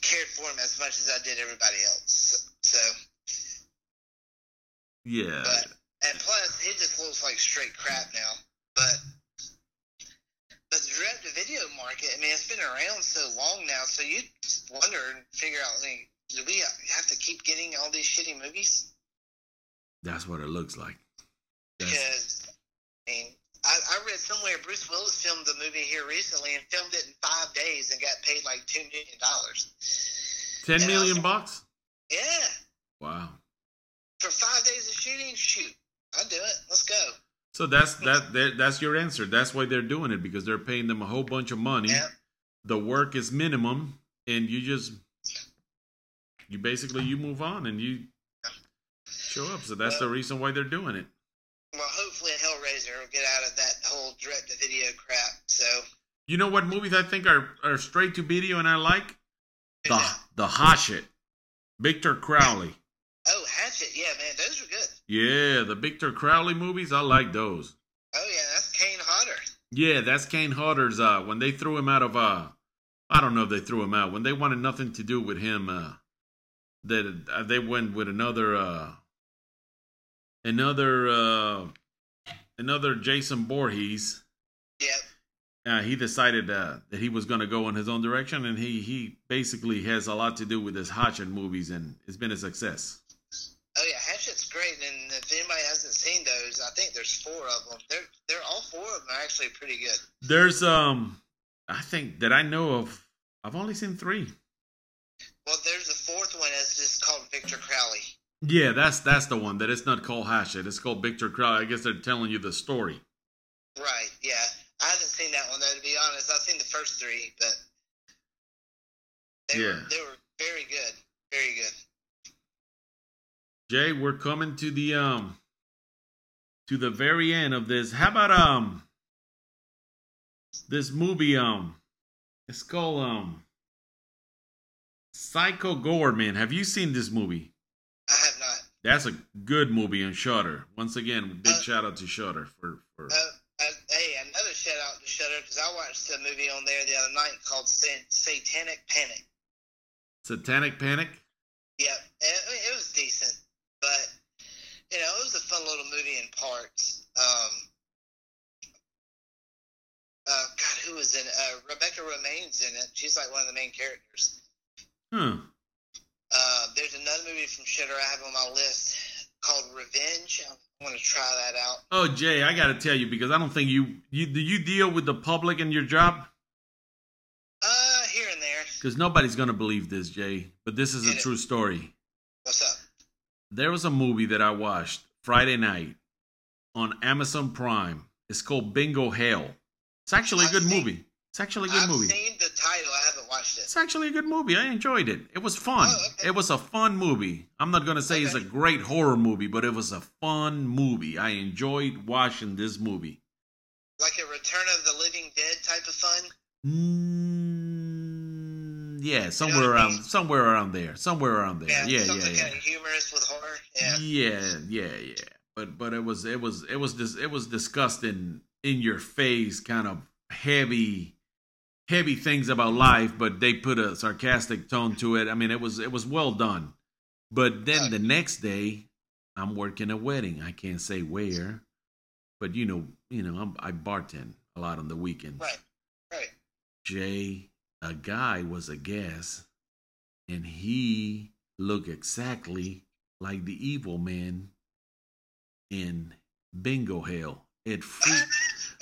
cared for him as much as I did everybody else. So, yeah. but and plus, it just looks like straight crap now. But but the direct-to-video market, I mean, it's been around so long now, so you wonder and figure out, like, do we have to keep getting all these shitty movies? That's what it looks like. That's, Because, I mean, I, I read somewhere Bruce Willis filmed the movie here recently and filmed it in five days and got paid like $2 million. Ten and million was- bucks. Yeah. Wow. For five days of shooting, shoot. I'll do it. Let's go. So that's that, that. That's your answer. That's why they're doing it because they're paying them a whole bunch of money. Yeah. The work is minimum, and you just you basically you move on and you show up. So that's the reason why they're doing it. Well, hopefully Hellraiser You know what movies I think are, are straight to video and I like? The the Hatchet. Victor Crowley. Oh, Hatchet. Yeah, man, those are good. Yeah, the Victor Crowley movies, I like those. Oh yeah, that's Kane Hodder. Yeah, that's Kane Hodder's uh when they threw him out of uh I don't know if they threw him out. When they wanted nothing to do with him uh that uh, they went with another uh another uh another Jason Voorhees. Yep. Uh, he decided uh, that he was going to go in his own direction, and he he basically has a lot to do with his Hatchet movies, and it's been a success. Oh yeah, Hatchet's great, and if anybody hasn't seen those, I think there's four of them. They're they're all four of them are actually pretty good. There's um, I think that I know of. I've only seen three. Well, there's the fourth one. It's just called Victor Crowley. Yeah, that's that's the one. That it's not called Hatchet. It's called Victor Crowley. I guess they're telling you the story. Right. Yeah. I haven't seen that one though. To the first three, but they Yeah. were they were very good. Very good. Jay, we're coming to the um to the very end of this. How about um this movie um it's called um Psycho Goreman. Have you seen this movie? I have not. That's a good movie on Shudder. Once again, big Uh, shout out to Shudder for for Uh, uh, hey, another shout out to Shudder because I watched a movie on there the other night called Sa- Satanic Panic. Satanic Panic. Yeah, it, it was decent, but you know, it was a fun little movie in parts. Um, uh, God, who was in? Uh, Rebecca Romijn's in it. She's like one of the main characters. Hmm. Uh, there's another movie from Shudder I have on my list called Revenge. To try that out. Oh, Jay, I got to tell you because I don't think you you do you deal with the public in your job Uh, here and there. because nobody's gonna believe this, Jay. But this is a Yeah. true story. What's up? There was a movie that I watched Friday night on Amazon Prime. It's called Bingo Hell. It's actually a I've good seen- movie. It's actually a good I've movie. seen the title. I watched it. It's actually a good movie. I enjoyed it. It was fun. Oh, okay. It was a fun movie. I'm not going to say it's a great horror movie, but it was a fun movie. I enjoyed watching this movie. Like a Return of the Living Dead type of fun. Mm, yeah, somewhere what I around mean? somewhere around there. Somewhere around there. Yeah, Yeah, yeah, something yeah. kind of humorous with horror. Yeah. Yeah, yeah, yeah. But but it was it was it was dis- it was disgusting in your face kind of heavy heavy things about life, but they put a sarcastic tone to it. I mean, it was it was well done. But then the next day, I'm working a wedding. I can't say where, but you know, you know, I'm, I bartend a lot on the weekends. Right. Right. Jay, a guy was a guest, and he looked exactly like the evil man in Bingo Hell. It freaked,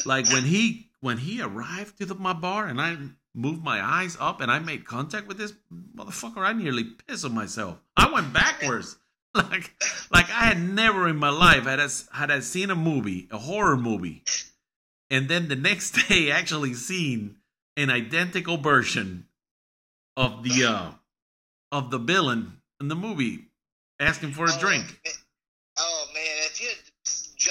like when he when he arrived to the, my bar, and I moved my eyes up and I made contact with this motherfucker. I nearly pissed on myself. I went backwards. Like, like I had never in my life had I, had I seen a movie, a horror movie, and then the next day actually seen an identical version of the uh of the villain in the movie asking for a Oh, drink. man. Oh man, if you had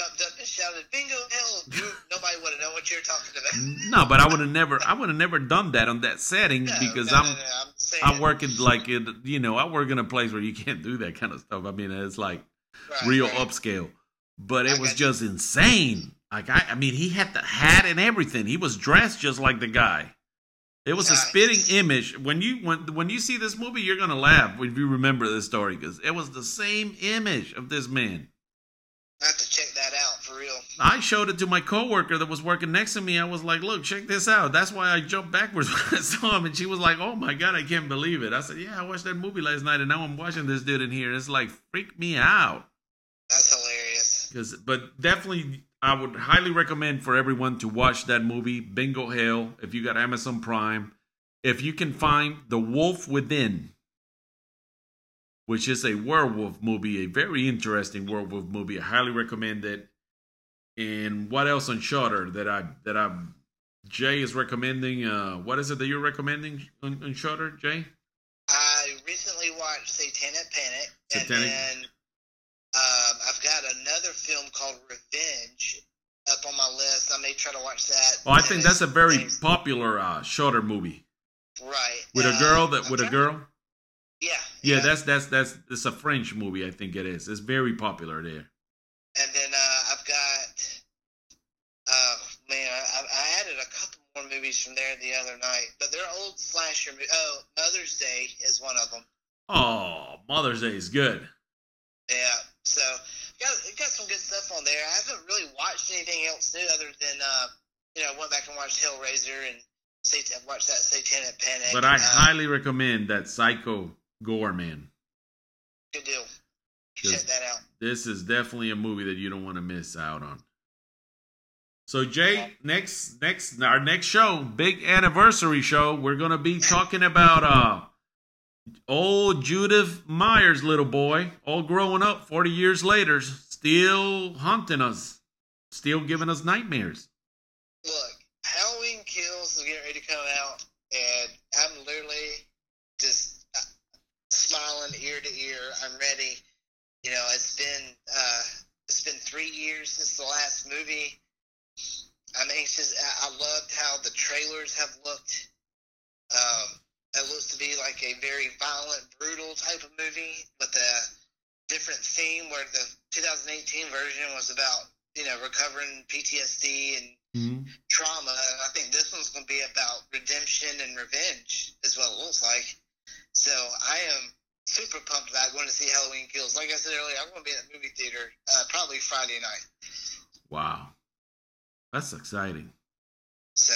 jumped up and shouted "Bingo hell," nobody would have known what you're talking about. No, but I would have never I would have never done that on that setting No, because no, I'm no, I'm saying, I work in like in, you know I work in a place where you can't do that kind of stuff. I mean it's like right, real right. upscale, but I it was got you. just insane. Like I I mean he had the hat and everything. He was dressed just like the guy. It was a spitting image. When you when when you see this movie, you're gonna laugh if you remember this story because it was the same image of this man. I have to check that out for real. I showed it to my coworker that was working next to me. I was like, "Look, check this out." That's why I jumped backwards when I saw him, and she was like, "Oh my god, I can't believe it." I said, "Yeah, I watched that movie last night, and now I'm watching this dude in here. It's like freaked me out." That's hilarious. Because, but definitely, I would highly recommend for everyone to watch that movie, Bingo Hell, if you got Amazon Prime. If you can find The Wolf Within, which is a werewolf movie, a very interesting werewolf movie, I highly recommend it. And what else on Shudder that I that I Jay is recommending? Uh, what is it that you're recommending on, on Shudder, Jay? I recently watched Satanic Panic, and then um, I've got another film called Revenge. up on my list. I may try to watch that. Oh, I think that's a very Days. popular uh, shorter movie right with a Uh, girl that with a girl. Yeah, Yeah, that's that's that's it's a French movie. I think it is. It's very popular there. And then uh, I've got, uh, man, I, I added a couple more movies from there the other night, but they're old slasher. mo- Oh, Mother's Day is one of them. Oh, Mother's Day is good. Yeah, so got got some good stuff on there. I haven't really watched anything else new other than uh, you know, went back and watched Hellraiser and Sat- watched that Satanic Panic. But I Uh, highly recommend that Psycho Goreman. good deal. Check that out. This is definitely a movie that you don't want to miss out on. So Jay, next next our next show, big anniversary show, we're gonna be talking about uh old Judith Myers little boy, all growing up 40 years later, still haunting us, still giving us nightmares. Look, Halloween Kills is getting ready to come out, and I'm literally just uh, smiling ear to ear. I'm ready. You know, it's been uh, it's been three years since the last movie. I'm anxious. I I loved how the trailers have looked. Um, it looks to be like a very violent, brutal type of movie with a different theme. Where the 2018 version was about you know recovering PTSD and Mm-hmm. trauma. I think this one's going to be about redemption and revenge, is what it looks like. So I am super pumped about going to see Halloween Kills. Like I said earlier, I'm going to be at the movie theater uh, probably Friday night. Wow, that's exciting. So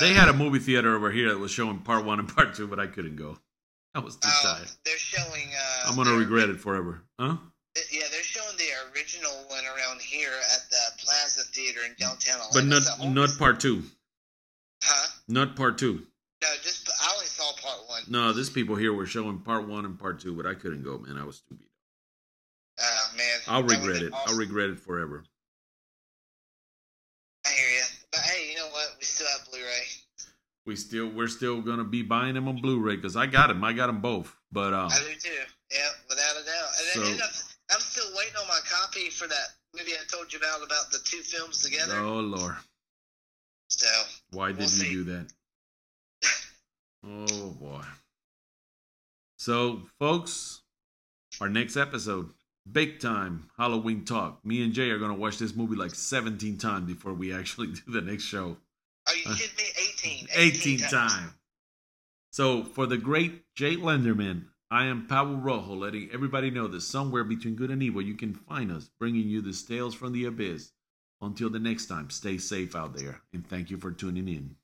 They had a movie theater over here that was showing part one and part two, but I couldn't go. I was too uh, tired. they're showing. Uh, I'm gonna regret it forever. Huh? Yeah, they're showing the original one around here at the Plaza Theater in downtown. But not not part two. Huh? Not part two. No, just I only saw part one. No, these people here were showing part one and part two, but I couldn't go, man. I was too beat. Ah man, I'll regret it. I'll regret it forever. I hear you, but hey, you know what? We still have Blu-ray. We still we're still gonna be buying them on Blu-ray because I got them. I got them both. But um, I do too. Yeah, without a doubt. And So- then and I'm, I'm still waiting on my copy for that movie I told you about about the two films together. oh lord, So why did We'll you see. do that? Oh boy. So, folks, our next episode, big time Halloween talk. Me and Jay are gonna watch this movie like 17 times before we actually do the next show. are you kidding me? 18. 18 time. So for the great Jay Lenderman, I am Pablo Rojo, letting everybody know that somewhere between good and evil you can find us, bringing you the tales from the abyss. Until the next time, stay safe out there, and thank you for tuning in.